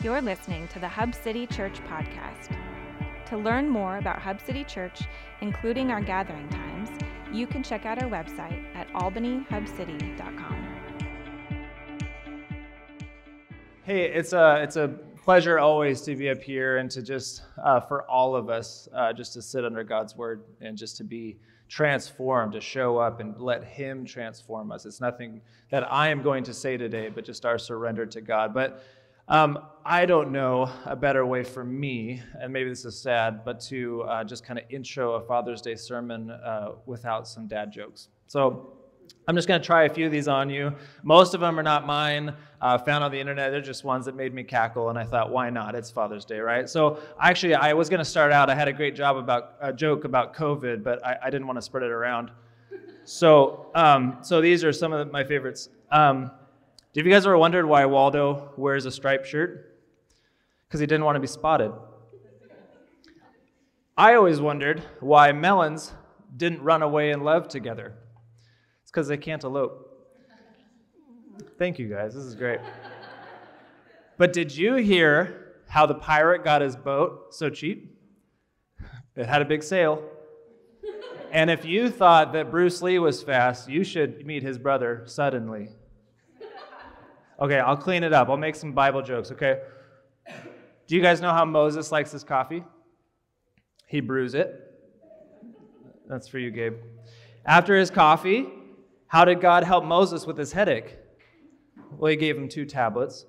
You're listening to the Hub City Church podcast. To learn more about Hub City Church, including our gathering times, you can check out our website at albanyhubcity.com. Hey, it's a it's a pleasure always to be up here and to just uh, for all of us uh, just to sit under God's word and just to be transformed, to show up and let Him transform us. It's nothing that I am going to say today, but just our surrender to God. But um, I don't know a better way for me, and maybe this is sad, but to uh, just kind of intro a Father's Day sermon uh, without some dad jokes. So I'm just going to try a few of these on you. Most of them are not mine, uh, found on the internet. They're just ones that made me cackle, and I thought, why not? It's Father's Day, right? So actually, I was going to start out. I had a great job about a joke about COVID, but I, I didn't want to spread it around. So, um, so these are some of my favorites. Um, have you guys ever wondered why Waldo wears a striped shirt? Because he didn't want to be spotted. I always wondered why melons didn't run away in love together. It's because they can't elope. Thank you guys, this is great. But did you hear how the pirate got his boat so cheap? It had a big sail. And if you thought that Bruce Lee was fast, you should meet his brother suddenly. Okay, I'll clean it up. I'll make some Bible jokes, okay? Do you guys know how Moses likes his coffee? He brews it. That's for you, Gabe. After his coffee, how did God help Moses with his headache? Well, he gave him two tablets.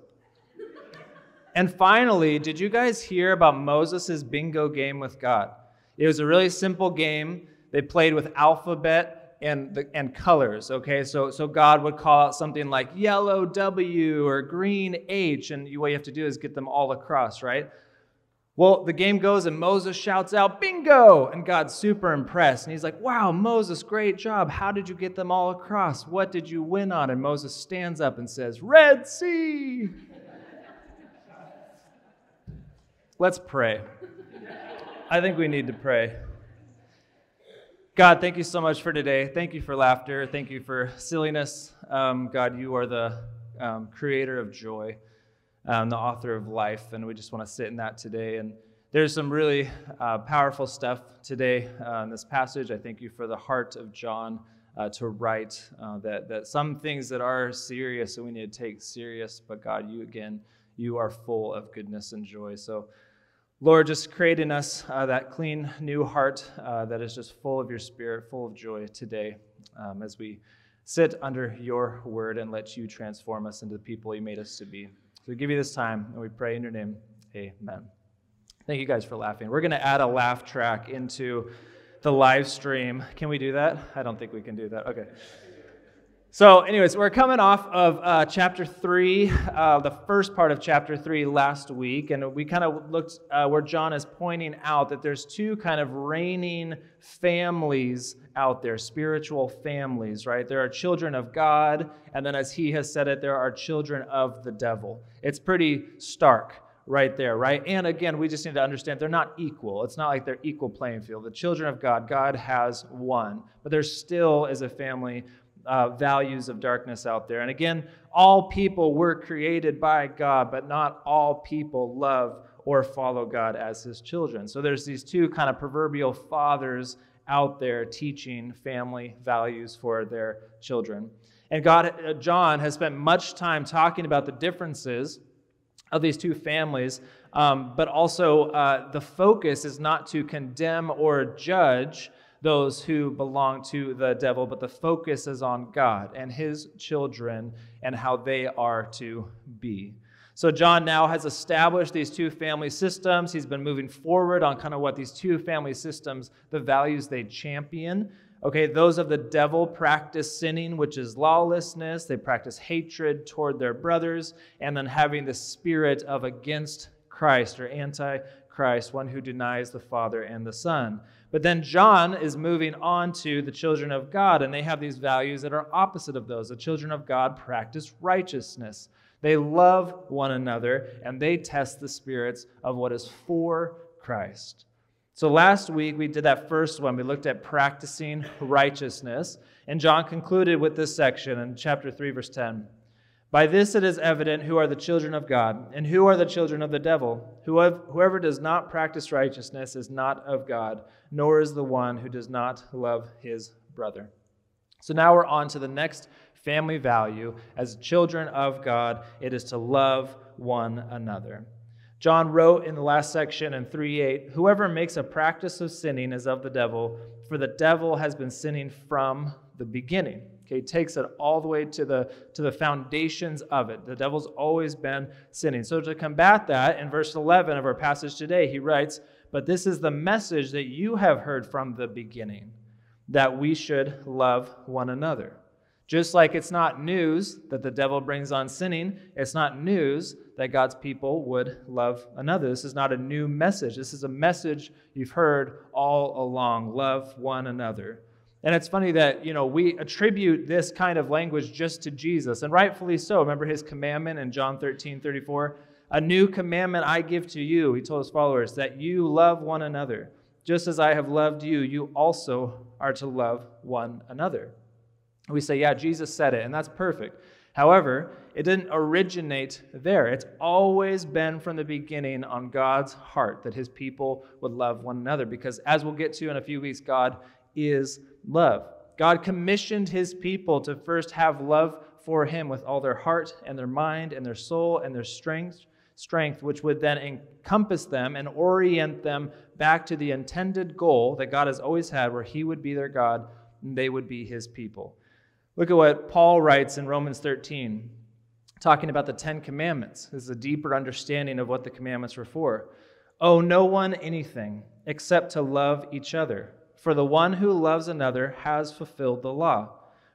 And finally, did you guys hear about Moses' bingo game with God? It was a really simple game. They played with alphabet and, the, and colors, okay? So, so God would call out something like yellow W or green H, and what you have to do is get them all across, right? Well, the game goes and Moses shouts out, bingo! And God's super impressed. And he's like, wow, Moses, great job. How did you get them all across? What did you win on? And Moses stands up and says, Red Sea! Let's pray. I think we need to pray. God, thank you so much for today. Thank you for laughter. Thank you for silliness. Um, God, you are the um, creator of joy, um, the author of life, and we just want to sit in that today. And there's some really uh, powerful stuff today uh, in this passage. I thank you for the heart of John uh, to write uh, that, that some things that are serious and we need to take serious, but God, you again, you are full of goodness and joy. So, Lord, just create in us uh, that clean new heart uh, that is just full of your spirit, full of joy today um, as we sit under your word and let you transform us into the people you made us to be. So we give you this time and we pray in your name. Amen. Thank you guys for laughing. We're going to add a laugh track into the live stream. Can we do that? I don't think we can do that. Okay. So, anyways, we're coming off of uh, chapter three, uh, the first part of chapter three last week, and we kind of looked uh, where John is pointing out that there's two kind of reigning families out there, spiritual families, right? There are children of God, and then as he has said it, there are children of the devil. It's pretty stark right there, right? And again, we just need to understand they're not equal. It's not like they're equal playing field. The children of God, God has one, but there still is a family uh, values of darkness out there. And again, all people were created by God, but not all people love or follow God as his children. So there's these two kind of proverbial fathers out there teaching family values for their children. And God, uh, John has spent much time talking about the differences of these two families, um, but also uh, the focus is not to condemn or judge, those who belong to the devil, but the focus is on God and his children and how they are to be. So, John now has established these two family systems. He's been moving forward on kind of what these two family systems, the values they champion. Okay, those of the devil practice sinning, which is lawlessness. They practice hatred toward their brothers, and then having the spirit of against Christ or anti Christ, one who denies the Father and the Son. But then John is moving on to the children of God, and they have these values that are opposite of those. The children of God practice righteousness. They love one another, and they test the spirits of what is for Christ. So last week we did that first one. We looked at practicing righteousness, and John concluded with this section in chapter 3, verse 10. By this it is evident who are the children of God and who are the children of the devil. Whoever does not practice righteousness is not of God, nor is the one who does not love his brother. So now we're on to the next family value. As children of God, it is to love one another. John wrote in the last section in 3:8, Whoever makes a practice of sinning is of the devil, for the devil has been sinning from the beginning. Okay, takes it all the way to the to the foundations of it. The devil's always been sinning. So to combat that, in verse 11 of our passage today, he writes, "But this is the message that you have heard from the beginning, that we should love one another." Just like it's not news that the devil brings on sinning, it's not news that God's people would love another. This is not a new message. This is a message you've heard all along. Love one another. And it's funny that, you know, we attribute this kind of language just to Jesus, and rightfully so. Remember his commandment in John 13, 34? A new commandment I give to you, he told his followers, that you love one another. Just as I have loved you, you also are to love one another. We say, yeah, Jesus said it, and that's perfect. However, it didn't originate there. It's always been from the beginning on God's heart that his people would love one another, because as we'll get to in a few weeks, God is love. God commissioned his people to first have love for him with all their heart and their mind and their soul and their strength, strength which would then encompass them and orient them back to the intended goal that God has always had where he would be their God and they would be his people. Look at what Paul writes in Romans 13, talking about the 10 commandments. This is a deeper understanding of what the commandments were for. Owe no one anything except to love each other for the one who loves another has fulfilled the law.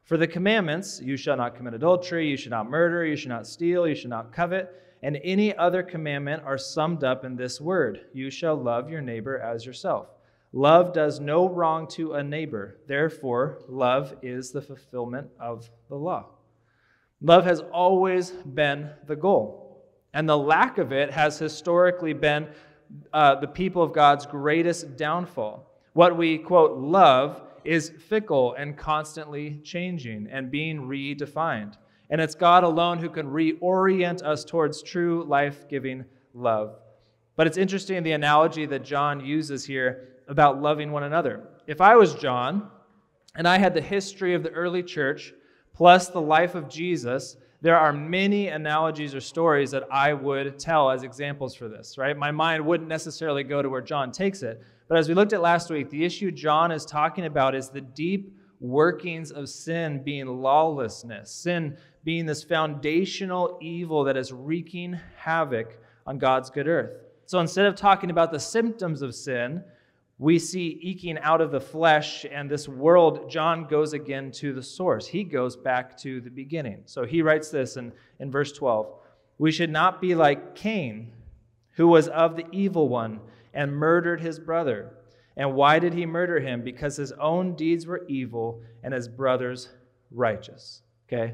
For the commandments, you shall not commit adultery, you shall not murder, you shall not steal, you shall not covet, and any other commandment are summed up in this word you shall love your neighbor as yourself. Love does no wrong to a neighbor. Therefore, love is the fulfillment of the law. Love has always been the goal, and the lack of it has historically been uh, the people of God's greatest downfall. What we, quote, love is fickle and constantly changing and being redefined. And it's God alone who can reorient us towards true life giving love. But it's interesting the analogy that John uses here about loving one another. If I was John and I had the history of the early church plus the life of Jesus, there are many analogies or stories that I would tell as examples for this, right? My mind wouldn't necessarily go to where John takes it. But as we looked at last week, the issue John is talking about is the deep workings of sin being lawlessness, sin being this foundational evil that is wreaking havoc on God's good earth. So instead of talking about the symptoms of sin, we see eking out of the flesh and this world, John goes again to the source. He goes back to the beginning. So he writes this in, in verse 12 We should not be like Cain, who was of the evil one and murdered his brother. And why did he murder him? Because his own deeds were evil and his brother's righteous. Okay?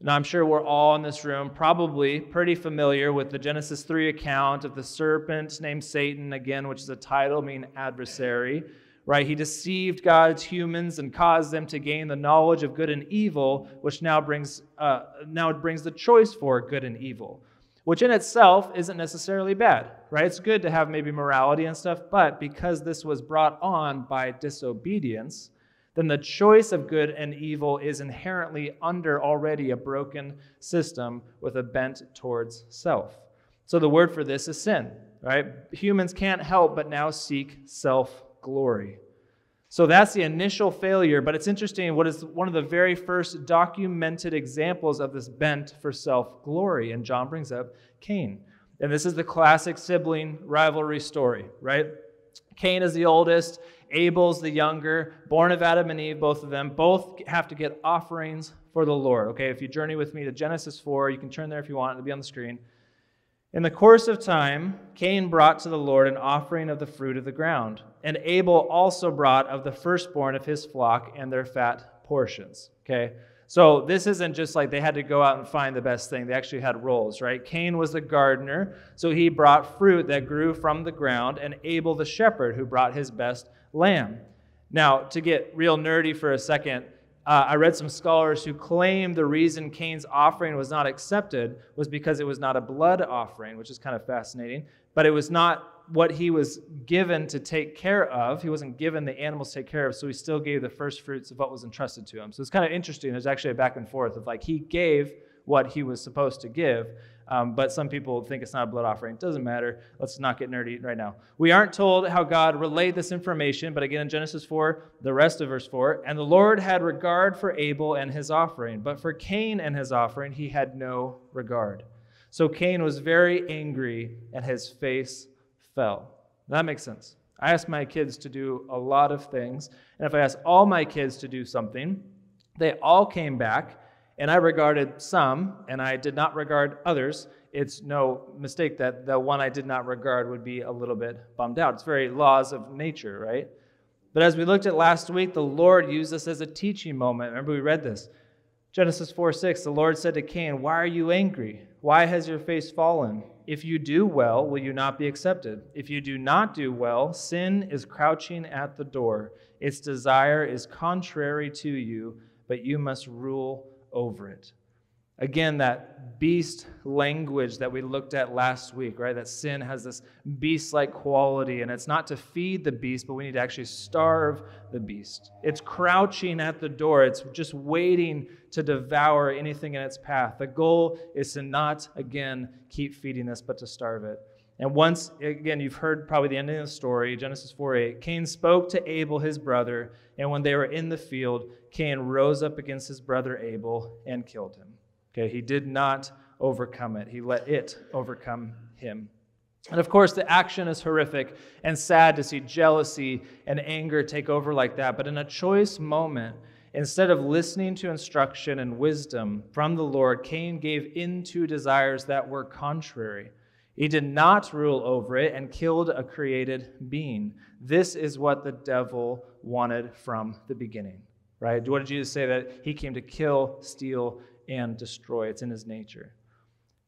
Now, I'm sure we're all in this room probably pretty familiar with the Genesis 3 account of the serpent named Satan, again, which is a title meaning adversary, right? He deceived God's humans and caused them to gain the knowledge of good and evil, which now brings, uh, now brings the choice for good and evil which in itself isn't necessarily bad, right? It's good to have maybe morality and stuff, but because this was brought on by disobedience, then the choice of good and evil is inherently under already a broken system with a bent towards self. So the word for this is sin, right? Humans can't help but now seek self glory. So that's the initial failure, but it's interesting what is one of the very first documented examples of this bent for self glory. And John brings up Cain. And this is the classic sibling rivalry story, right? Cain is the oldest, Abel's the younger, born of Adam and Eve, both of them. Both have to get offerings for the Lord. Okay, if you journey with me to Genesis 4, you can turn there if you want, it'll be on the screen. In the course of time, Cain brought to the Lord an offering of the fruit of the ground, and Abel also brought of the firstborn of his flock and their fat portions. Okay? So this isn't just like they had to go out and find the best thing. They actually had roles, right? Cain was the gardener, so he brought fruit that grew from the ground, and Abel the shepherd, who brought his best lamb. Now, to get real nerdy for a second, uh, I read some scholars who claim the reason Cain's offering was not accepted was because it was not a blood offering, which is kind of fascinating. But it was not what he was given to take care of. He wasn't given the animals to take care of, so he still gave the first fruits of what was entrusted to him. So it's kind of interesting. There's actually a back and forth of like he gave what he was supposed to give, um, but some people think it's not a blood offering. It doesn't matter. Let's not get nerdy right now. We aren't told how God relayed this information, but again in Genesis 4, the rest of verse 4, and the Lord had regard for Abel and his offering, but for Cain and his offering he had no regard. So Cain was very angry, and his face fell. That makes sense. I ask my kids to do a lot of things, and if I ask all my kids to do something, they all came back, and I regarded some, and I did not regard others. It's no mistake that the one I did not regard would be a little bit bummed out. It's very laws of nature, right? But as we looked at last week, the Lord used this as a teaching moment. Remember, we read this. Genesis 4 6, the Lord said to Cain, Why are you angry? Why has your face fallen? If you do well, will you not be accepted? If you do not do well, sin is crouching at the door. Its desire is contrary to you, but you must rule over it. Again, that beast language that we looked at last week, right? That sin has this beast like quality, and it's not to feed the beast, but we need to actually starve the beast. It's crouching at the door, it's just waiting to devour anything in its path. The goal is to not, again, keep feeding this, but to starve it. And once, again, you've heard probably the ending of the story, Genesis 4 8. Cain spoke to Abel, his brother, and when they were in the field, Cain rose up against his brother Abel and killed him. Okay, he did not overcome it, he let it overcome him. And of course, the action is horrific and sad to see jealousy and anger take over like that. But in a choice moment, instead of listening to instruction and wisdom from the Lord, Cain gave in to desires that were contrary. He did not rule over it and killed a created being. This is what the devil wanted from the beginning, right? What did Jesus say? That he came to kill, steal, and destroy. It's in his nature.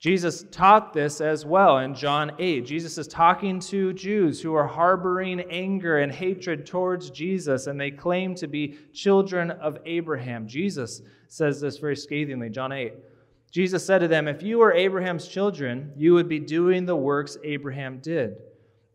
Jesus taught this as well in John 8. Jesus is talking to Jews who are harboring anger and hatred towards Jesus, and they claim to be children of Abraham. Jesus says this very scathingly, John 8. Jesus said to them, If you were Abraham's children, you would be doing the works Abraham did.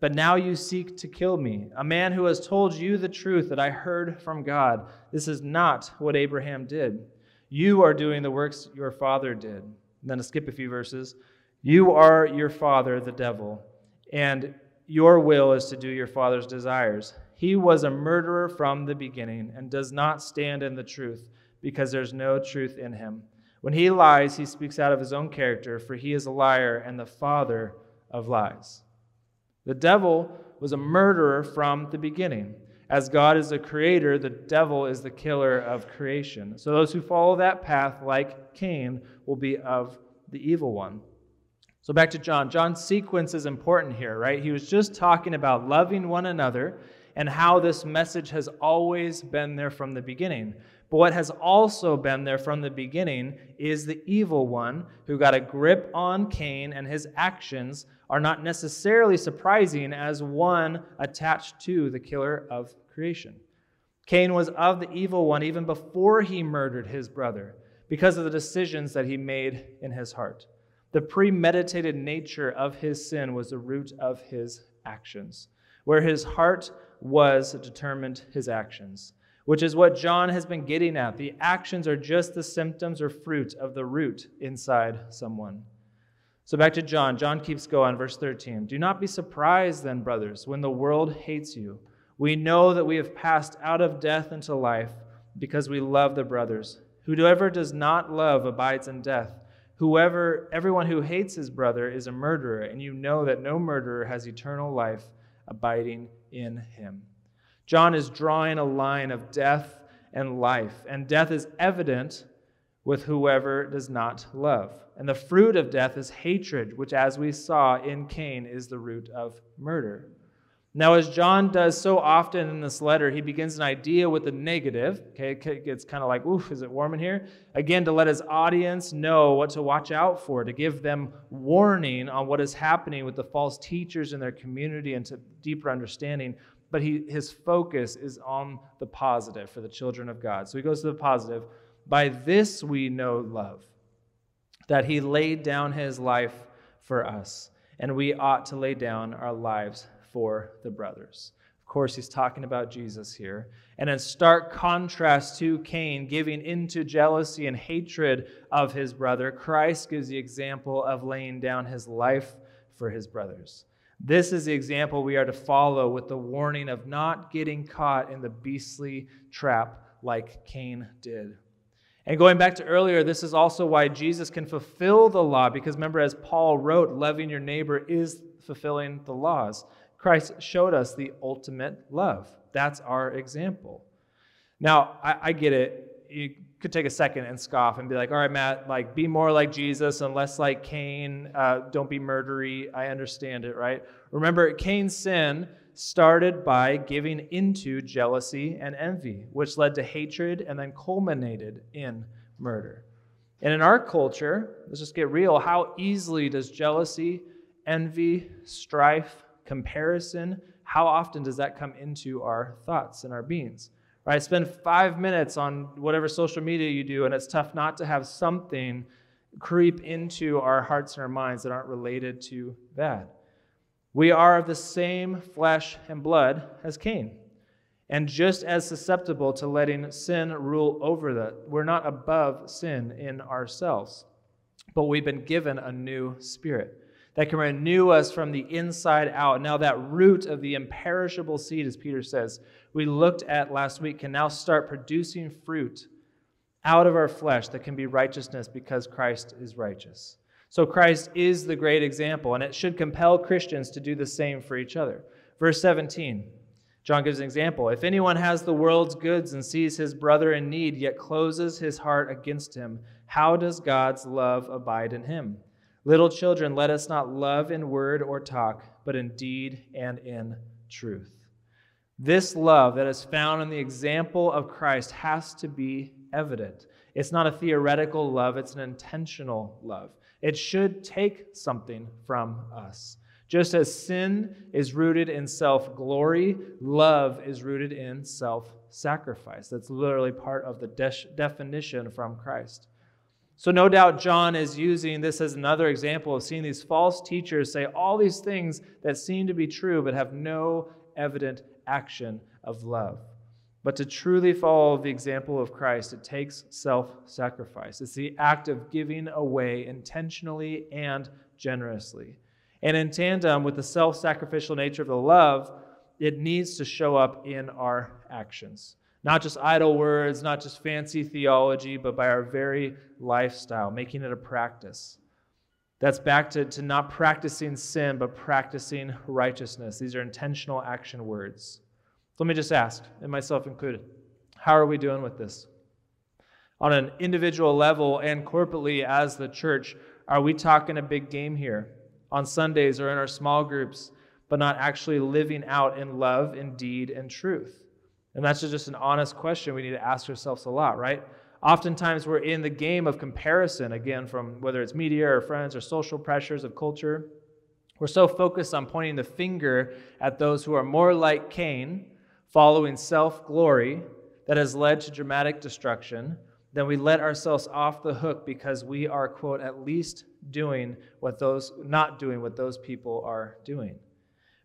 But now you seek to kill me, a man who has told you the truth that I heard from God. This is not what Abraham did. You are doing the works your father did. And then to skip a few verses. You are your father, the devil, and your will is to do your father's desires. He was a murderer from the beginning and does not stand in the truth because there's no truth in him. When he lies, he speaks out of his own character, for he is a liar and the father of lies. The devil was a murderer from the beginning. As God is the creator, the devil is the killer of creation. So those who follow that path, like Cain, will be of the evil one. So back to John. John's sequence is important here, right? He was just talking about loving one another and how this message has always been there from the beginning. But what has also been there from the beginning is the evil one who got a grip on Cain, and his actions are not necessarily surprising as one attached to the killer of creation. Cain was of the evil one even before he murdered his brother because of the decisions that he made in his heart. The premeditated nature of his sin was the root of his actions. Where his heart was determined his actions which is what John has been getting at. The actions are just the symptoms or fruit of the root inside someone. So back to John. John keeps going, verse 13. Do not be surprised, then, brothers, when the world hates you. We know that we have passed out of death into life because we love the brothers. Whoever does not love abides in death. Whoever, everyone who hates his brother is a murderer, and you know that no murderer has eternal life abiding in him. John is drawing a line of death and life, and death is evident with whoever does not love. And the fruit of death is hatred, which, as we saw in Cain, is the root of murder. Now, as John does so often in this letter, he begins an idea with the negative. Okay, it's kind of like, oof, is it warm in here? Again, to let his audience know what to watch out for, to give them warning on what is happening with the false teachers in their community and to deeper understanding. But he, his focus is on the positive for the children of God. So he goes to the positive. By this we know love, that he laid down his life for us, and we ought to lay down our lives for the brothers. Of course, he's talking about Jesus here. And in stark contrast to Cain giving into jealousy and hatred of his brother, Christ gives the example of laying down his life for his brothers. This is the example we are to follow with the warning of not getting caught in the beastly trap like Cain did. And going back to earlier, this is also why Jesus can fulfill the law, because remember, as Paul wrote, loving your neighbor is fulfilling the laws. Christ showed us the ultimate love. That's our example. Now, I, I get it. You could take a second and scoff and be like, all right, Matt, like be more like Jesus and less like Cain. Uh, don't be murdery. I understand it, right? Remember, Cain's sin started by giving into jealousy and envy, which led to hatred and then culminated in murder. And in our culture, let's just get real, how easily does jealousy, envy, strife, comparison, how often does that come into our thoughts and our beings? Right? Spend five minutes on whatever social media you do, and it's tough not to have something creep into our hearts and our minds that aren't related to that. We are of the same flesh and blood as Cain, and just as susceptible to letting sin rule over that. We're not above sin in ourselves, but we've been given a new spirit that can renew us from the inside out. Now, that root of the imperishable seed, as Peter says, we looked at last week, can now start producing fruit out of our flesh that can be righteousness because Christ is righteous. So, Christ is the great example, and it should compel Christians to do the same for each other. Verse 17, John gives an example. If anyone has the world's goods and sees his brother in need, yet closes his heart against him, how does God's love abide in him? Little children, let us not love in word or talk, but in deed and in truth. This love that is found in the example of Christ has to be evident. It's not a theoretical love, it's an intentional love. It should take something from us. Just as sin is rooted in self glory, love is rooted in self sacrifice. That's literally part of the de- definition from Christ. So, no doubt, John is using this as another example of seeing these false teachers say all these things that seem to be true but have no evident action of love. But to truly follow the example of Christ, it takes self sacrifice. It's the act of giving away intentionally and generously. And in tandem with the self sacrificial nature of the love, it needs to show up in our actions. Not just idle words, not just fancy theology, but by our very lifestyle, making it a practice. That's back to, to not practicing sin, but practicing righteousness. These are intentional action words. So let me just ask, and myself included, how are we doing with this? On an individual level and corporately as the church, are we talking a big game here on Sundays or in our small groups, but not actually living out in love, in deed, and truth? And that's just an honest question we need to ask ourselves a lot, right? Oftentimes we're in the game of comparison, again, from whether it's media or friends or social pressures of culture. We're so focused on pointing the finger at those who are more like Cain, following self glory that has led to dramatic destruction, then we let ourselves off the hook because we are, quote, at least doing what those, not doing what those people are doing.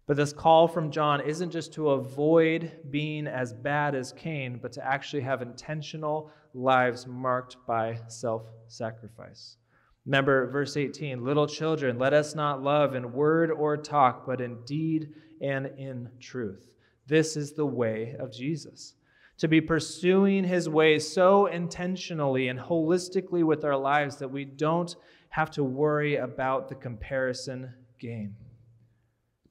But this call from John isn't just to avoid being as bad as Cain, but to actually have intentional lives marked by self sacrifice. Remember verse 18 Little children, let us not love in word or talk, but in deed and in truth. This is the way of Jesus. To be pursuing his way so intentionally and holistically with our lives that we don't have to worry about the comparison game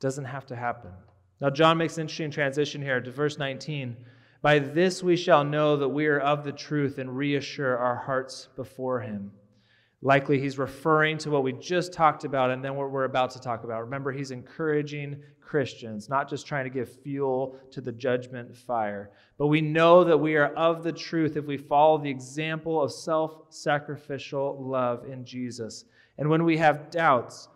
doesn't have to happen. Now, John makes an interesting transition here to verse 19. By this we shall know that we are of the truth and reassure our hearts before him. Likely he's referring to what we just talked about and then what we're about to talk about. Remember, he's encouraging Christians, not just trying to give fuel to the judgment fire. But we know that we are of the truth if we follow the example of self sacrificial love in Jesus. And when we have doubts,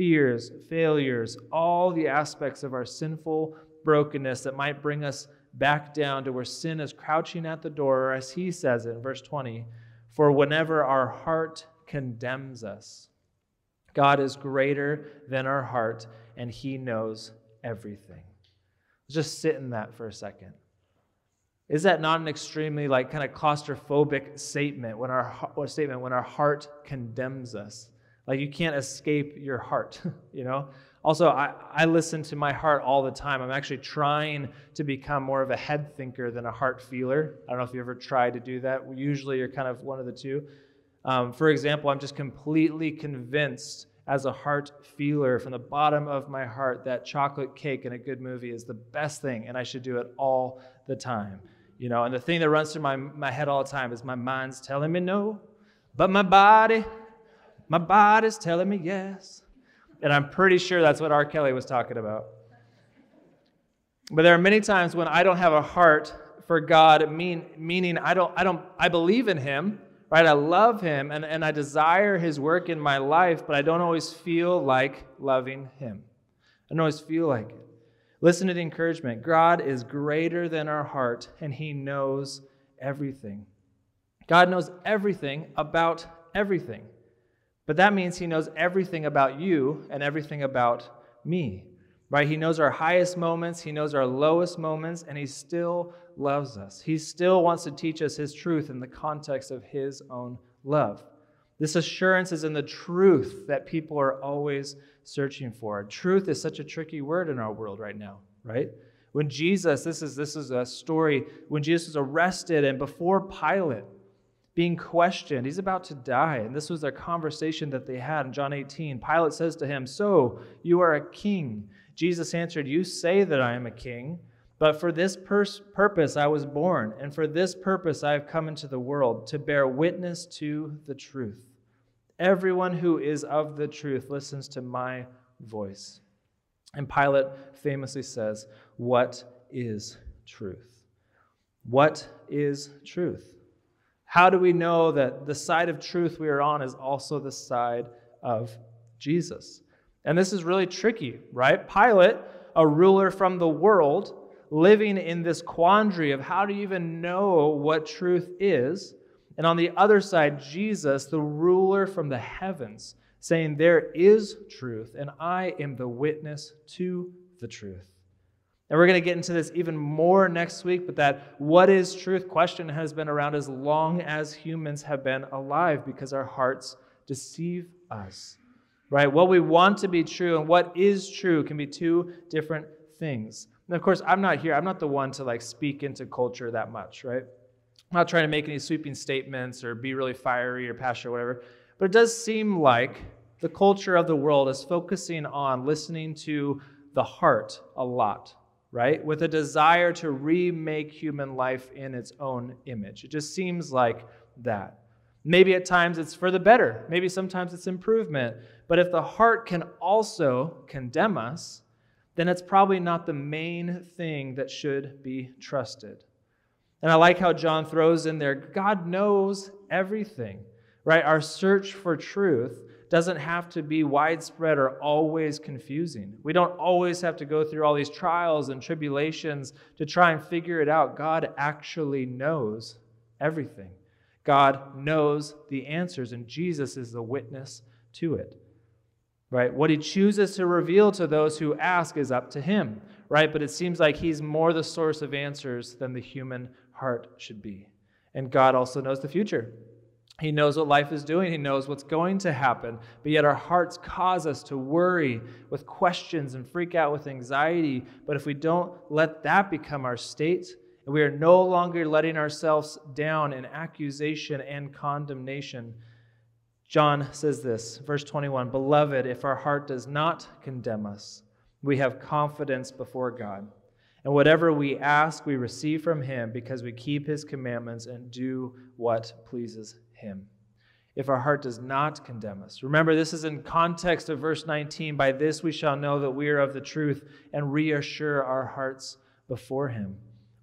fears, failures, all the aspects of our sinful brokenness that might bring us back down to where sin is crouching at the door, or as he says in verse 20, for whenever our heart condemns us, God is greater than our heart, and he knows everything. Just sit in that for a second. Is that not an extremely like kind of claustrophobic statement when our statement when our heart condemns us? Like you can't escape your heart, you know? Also, I, I listen to my heart all the time. I'm actually trying to become more of a head thinker than a heart feeler. I don't know if you ever tried to do that. Usually you're kind of one of the two. Um, for example, I'm just completely convinced as a heart feeler from the bottom of my heart that chocolate cake and a good movie is the best thing and I should do it all the time. You know, and the thing that runs through my, my head all the time is my mind's telling me no, but my body, my body's telling me yes. And I'm pretty sure that's what R. Kelly was talking about. But there are many times when I don't have a heart for God, mean, meaning I don't, I don't, I believe in Him, right? I love Him and, and I desire His work in my life, but I don't always feel like loving Him. I don't always feel like it. Listen to the encouragement. God is greater than our heart, and He knows everything. God knows everything about everything. But that means he knows everything about you and everything about me. Right? He knows our highest moments, he knows our lowest moments, and he still loves us. He still wants to teach us his truth in the context of his own love. This assurance is in the truth that people are always searching for. Truth is such a tricky word in our world right now, right? When Jesus, this is this is a story when Jesus was arrested and before Pilate, being questioned. He's about to die. And this was their conversation that they had in John 18. Pilate says to him, So, you are a king. Jesus answered, You say that I am a king, but for this pers- purpose I was born, and for this purpose I have come into the world, to bear witness to the truth. Everyone who is of the truth listens to my voice. And Pilate famously says, What is truth? What is truth? How do we know that the side of truth we are on is also the side of Jesus? And this is really tricky, right? Pilate, a ruler from the world, living in this quandary of how do you even know what truth is. And on the other side, Jesus, the ruler from the heavens, saying, There is truth, and I am the witness to the truth. And we're going to get into this even more next week, but that what is truth question has been around as long as humans have been alive because our hearts deceive us. Right? What we want to be true and what is true can be two different things. And of course, I'm not here. I'm not the one to like speak into culture that much, right? I'm not trying to make any sweeping statements or be really fiery or passionate or whatever. But it does seem like the culture of the world is focusing on listening to the heart a lot right? With a desire to remake human life in its own image. It just seems like that. Maybe at times it's for the better, maybe sometimes it's improvement. But if the heart can also condemn us, then it's probably not the main thing that should be trusted. And I like how John throws in there God knows everything, right? Our search for truth doesn't have to be widespread or always confusing. We don't always have to go through all these trials and tribulations to try and figure it out. God actually knows everything. God knows the answers, and Jesus is the witness to it. Right? What he chooses to reveal to those who ask is up to him, right? But it seems like he's more the source of answers than the human heart should be. And God also knows the future. He knows what life is doing. He knows what's going to happen. But yet our hearts cause us to worry with questions and freak out with anxiety. But if we don't let that become our state, and we are no longer letting ourselves down in accusation and condemnation, John says this, verse 21 Beloved, if our heart does not condemn us, we have confidence before God. And whatever we ask, we receive from him because we keep his commandments and do what pleases him. If our heart does not condemn us. Remember, this is in context of verse 19. By this we shall know that we are of the truth and reassure our hearts before him.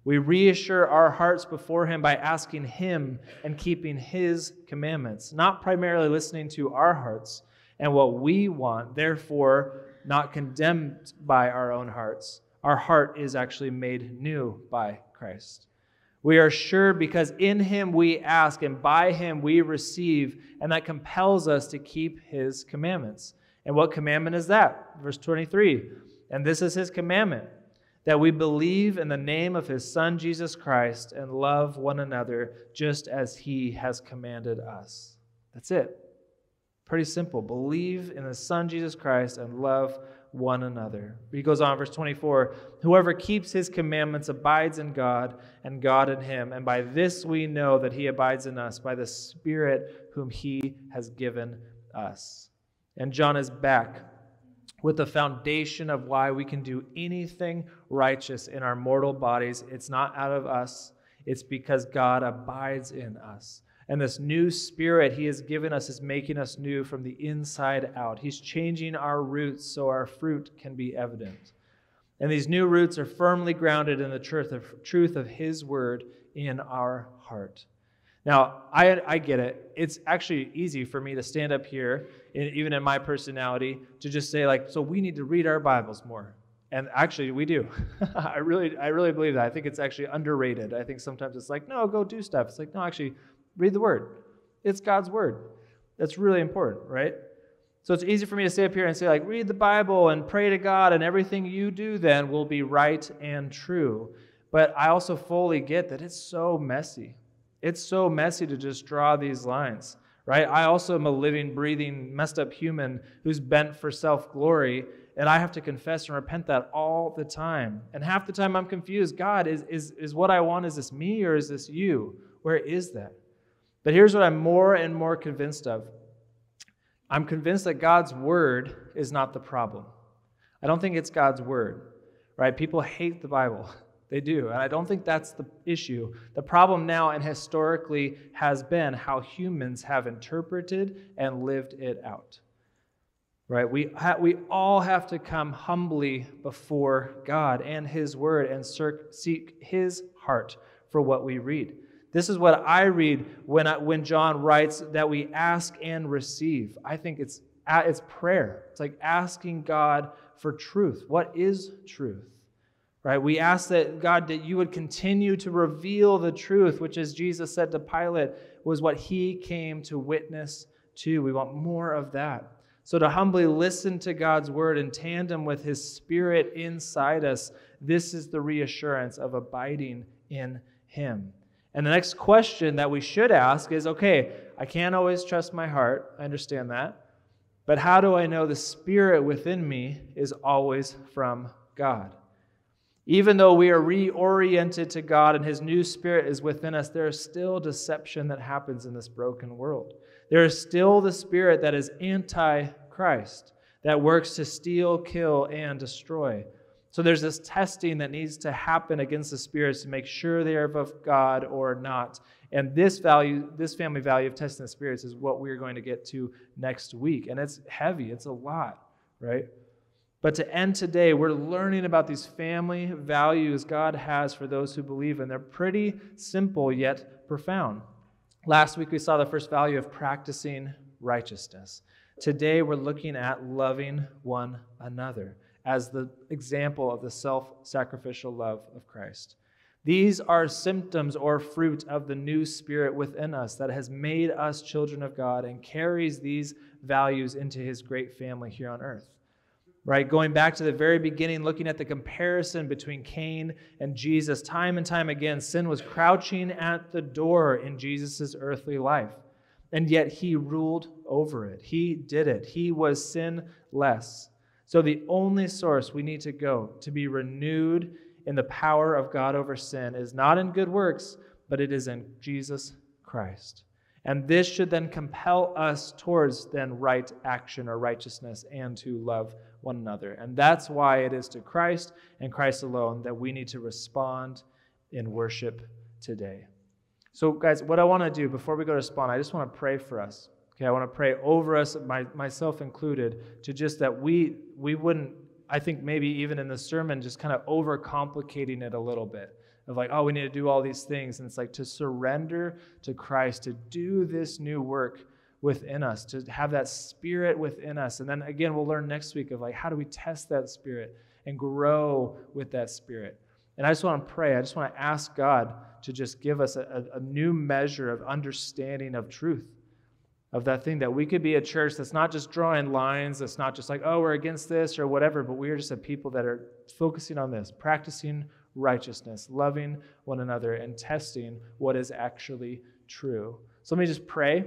We reassure our hearts before him by asking him and keeping his commandments, not primarily listening to our hearts and what we want, therefore not condemned by our own hearts, Our heart is actually made new by Christ. We are sure because in him we ask and by him we receive, and that compels us to keep his commandments. And what commandment is that? Verse 23. And this is his commandment that we believe in the name of his Son, Jesus Christ, and love one another just as he has commanded us. That's it. Pretty simple. Believe in the Son, Jesus Christ, and love one another. He goes on, verse 24 Whoever keeps his commandments abides in God, and God in him. And by this we know that he abides in us, by the Spirit whom he has given us. And John is back with the foundation of why we can do anything righteous in our mortal bodies. It's not out of us, it's because God abides in us. And this new spirit he has given us is making us new from the inside out. He's changing our roots so our fruit can be evident. And these new roots are firmly grounded in the truth of, truth of his word in our heart. Now, I, I get it. It's actually easy for me to stand up here, even in my personality, to just say, like, so we need to read our Bibles more. And actually, we do. I really, I really believe that. I think it's actually underrated. I think sometimes it's like, no, go do stuff. It's like, no, actually, Read the word. It's God's word. That's really important, right? So it's easy for me to stay up here and say, like, read the Bible and pray to God, and everything you do then will be right and true. But I also fully get that it's so messy. It's so messy to just draw these lines, right? I also am a living, breathing, messed up human who's bent for self glory, and I have to confess and repent that all the time. And half the time I'm confused God, is, is, is what I want, is this me or is this you? Where is that? But here's what I'm more and more convinced of I'm convinced that God's word is not the problem. I don't think it's God's word, right? People hate the Bible. They do. And I don't think that's the issue. The problem now and historically has been how humans have interpreted and lived it out. Right? We, ha- we all have to come humbly before God and His Word and seek His heart for what we read. This is what I read when, I, when John writes that we ask and receive. I think it's, it's prayer. It's like asking God for truth. What is truth? Right? We ask that God, that you would continue to reveal the truth, which, as Jesus said to Pilate, was what he came to witness to. We want more of that. So, to humbly listen to God's word in tandem with his spirit inside us, this is the reassurance of abiding in him. And the next question that we should ask is okay, I can't always trust my heart. I understand that. But how do I know the spirit within me is always from God? Even though we are reoriented to God and His new spirit is within us, there is still deception that happens in this broken world. There is still the spirit that is anti Christ, that works to steal, kill, and destroy. So there's this testing that needs to happen against the spirits to make sure they are of God or not. And this value, this family value of testing the spirits is what we're going to get to next week. And it's heavy, it's a lot, right? But to end today, we're learning about these family values God has for those who believe, and they're pretty simple yet profound. Last week, we saw the first value of practicing righteousness. Today, we're looking at loving one another as the example of the self sacrificial love of Christ. These are symptoms or fruit of the new spirit within us that has made us children of God and carries these values into his great family here on earth. Right? Going back to the very beginning, looking at the comparison between Cain and Jesus, time and time again, sin was crouching at the door in Jesus' earthly life. And yet he ruled over it. He did it. He was sinless. So, the only source we need to go to be renewed in the power of God over sin is not in good works, but it is in Jesus Christ. And this should then compel us towards then right action or righteousness and to love one another. And that's why it is to Christ and Christ alone that we need to respond in worship today. So, guys, what I want to do before we go to spawn, I just want to pray for us. Okay, I want to pray over us, my, myself included, to just that we we wouldn't, I think maybe even in the sermon, just kind of overcomplicating it a little bit of like, oh, we need to do all these things. And it's like to surrender to Christ, to do this new work within us, to have that spirit within us. And then again, we'll learn next week of like, how do we test that spirit and grow with that spirit? And I just want to pray. I just want to ask God to just give us a, a, new measure of understanding of truth, of that thing that we could be a church that's not just drawing lines, that's not just like, oh, we're against this or whatever, but we are just a people that are focusing on this, practicing righteousness, loving one another, and testing what is actually true. So let me just pray,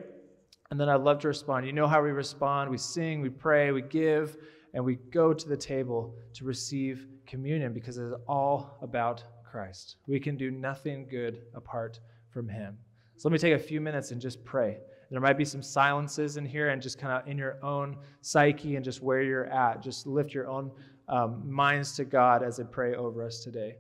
and then I'd love to respond. You know how we respond we sing, we pray, we give, and we go to the table to receive communion because it is all about Christ. We can do nothing good apart from Him. So let me take a few minutes and just pray. There might be some silences in here, and just kind of in your own psyche and just where you're at, just lift your own um, minds to God as I pray over us today.